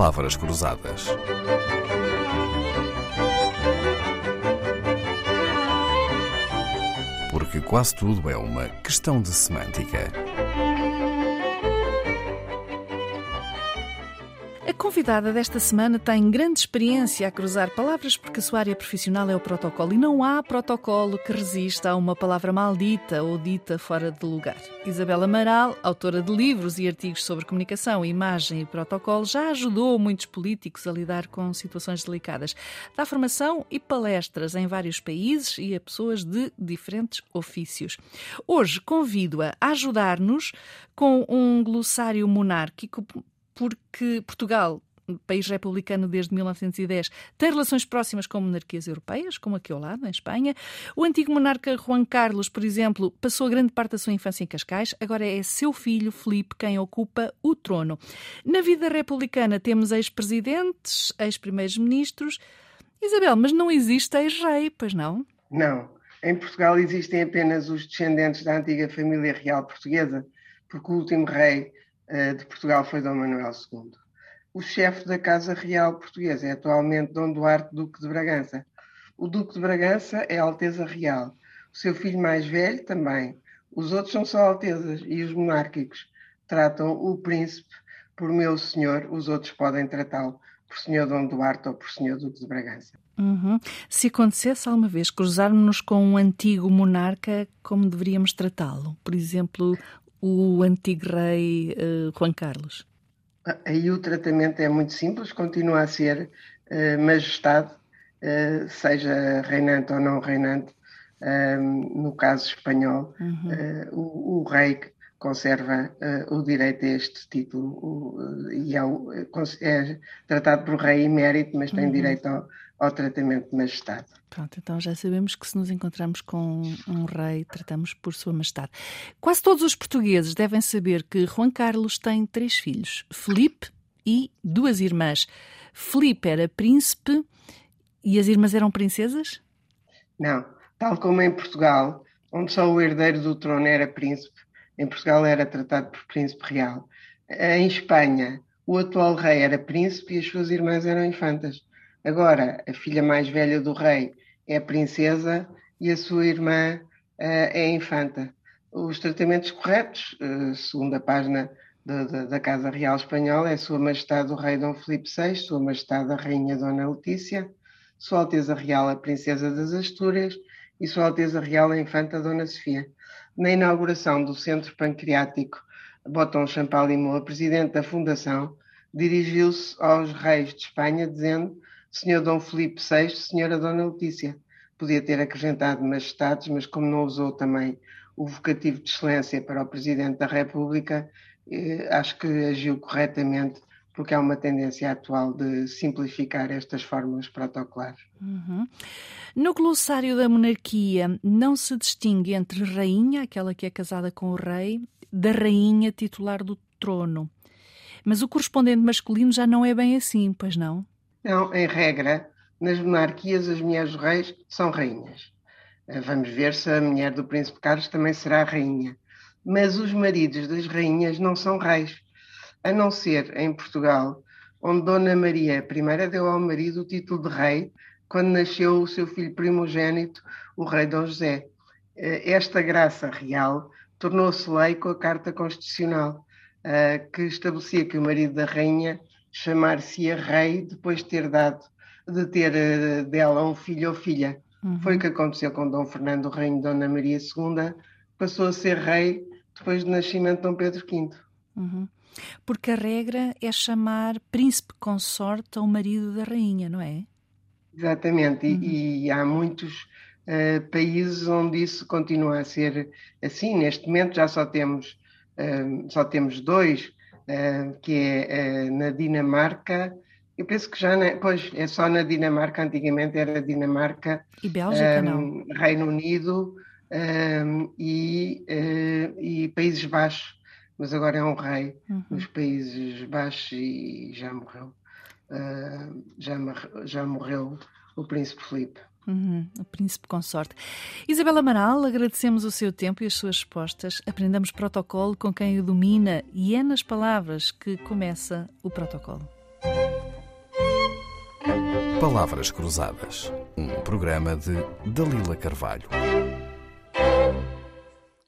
palavras cruzadas. Porque quase tudo é uma questão de semântica. Convidada desta semana tem grande experiência a cruzar palavras porque a sua área profissional é o protocolo e não há protocolo que resista a uma palavra maldita ou dita fora de lugar. Isabela Amaral, autora de livros e artigos sobre comunicação, imagem e protocolo, já ajudou muitos políticos a lidar com situações delicadas. Dá formação e palestras em vários países e a pessoas de diferentes ofícios. Hoje convido-a a ajudar-nos com um glossário monárquico porque Portugal país republicano desde 1910, tem relações próximas com monarquias europeias, como aqui ao lado, em Espanha. O antigo monarca Juan Carlos, por exemplo, passou grande parte da sua infância em Cascais, agora é seu filho, Felipe, quem ocupa o trono. Na vida republicana temos ex-presidentes, ex-primeiros ministros. Isabel, mas não existe ex-rei, pois não? Não. Em Portugal existem apenas os descendentes da antiga família real portuguesa, porque o último rei de Portugal foi Dom Manuel II. O chefe da Casa Real Portuguesa é atualmente Dom Duarte Duque de Bragança. O Duque de Bragança é Alteza Real. O seu filho mais velho também. Os outros são só Altezas e os monárquicos tratam o príncipe por meu senhor, os outros podem tratá-lo por senhor Dom Duarte ou por senhor Duque de Bragança. Uhum. Se acontecesse alguma vez cruzarmos-nos com um antigo monarca, como deveríamos tratá-lo? Por exemplo, o antigo rei uh, Juan Carlos? Aí o tratamento é muito simples, continua a ser uh, majestade, uh, seja reinante ou não reinante, no caso espanhol, uhum. o, o, rei conserva o direito a este título o, e é, é, tratado por rei emérito, mas tem uhum. direito ao, ao tratamento de majestade. Pronto, então já sabemos que se nos encontramos com um rei, tratamos por Sua Majestade. Quase todos os portugueses devem saber que Juan Carlos tem três filhos, Felipe e duas irmãs. Felipe era príncipe e as irmãs eram princesas? Não, tal como em Portugal, onde só o herdeiro do trono era príncipe, em Portugal era tratado por príncipe real. Em Espanha, o atual rei era príncipe e as suas irmãs eram infantas. Agora, a filha mais velha do rei é princesa e a sua irmã uh, é infanta. Os tratamentos corretos, uh, segundo a página de, da Casa Real Espanhola, é Sua Majestade o Rei Dom Filipe VI, Sua Majestade a Rainha Dona Letícia, Sua Alteza Real a Princesa das Astúrias e Sua Alteza Real a Infanta Dona Sofia. Na inauguração do Centro Pancreático Botão Champalimau, a Presidente da Fundação, dirigiu-se aos reis de Espanha dizendo Senhor Dom Filipe VI, Senhora Dona Letícia. Podia ter acrescentado majestades, mas como não usou também o vocativo de excelência para o Presidente da República, eh, acho que agiu corretamente, porque há uma tendência atual de simplificar estas fórmulas protocolares. Uhum. No glossário da monarquia, não se distingue entre rainha, aquela que é casada com o rei, da rainha titular do trono. Mas o correspondente masculino já não é bem assim, pois não? Não, em regra, nas monarquias as mulheres dos reis são rainhas. Eh, vamos ver se a mulher do príncipe Carlos também será rainha. Mas os maridos das rainhas não são reis, a não ser em Portugal, onde Dona Maria I deu ao marido o título de rei quando nasceu o seu filho primogênito, o rei Dom José. Eh, esta graça real tornou-se lei com a Carta Constitucional, eh, que estabelecia que o marido da rainha chamar-se-ia rei depois de ter dado, de ter uh, dela um filho ou filha. Uhum. Foi o que aconteceu com Dom Fernando, o reino de Dona Maria II, passou a ser rei depois do nascimento de Dom Pedro V. Uhum. Porque a regra é chamar príncipe consorte ao marido da rainha, não é? Exatamente, uhum. e, e, há muitos uh, países onde isso continua a ser assim. Neste momento já só temos, uh, só temos dois uh, que é na Dinamarca. Eu penso que já, na, pois, é só na Dinamarca, antigamente era Dinamarca, e Bélgica, um, não. Reino Unido um, e, e Países Baixos, mas agora é um rei uhum. nos Países Baixos e já morreu. já, já morreu o Príncipe Felipe. Uhum, o príncipe consorte. Isabela Amaral, agradecemos o seu tempo e as suas respostas. Aprendamos protocolo com quem o domina e é nas palavras que começa o protocolo. Palavras Cruzadas, um programa de Dalila Carvalho.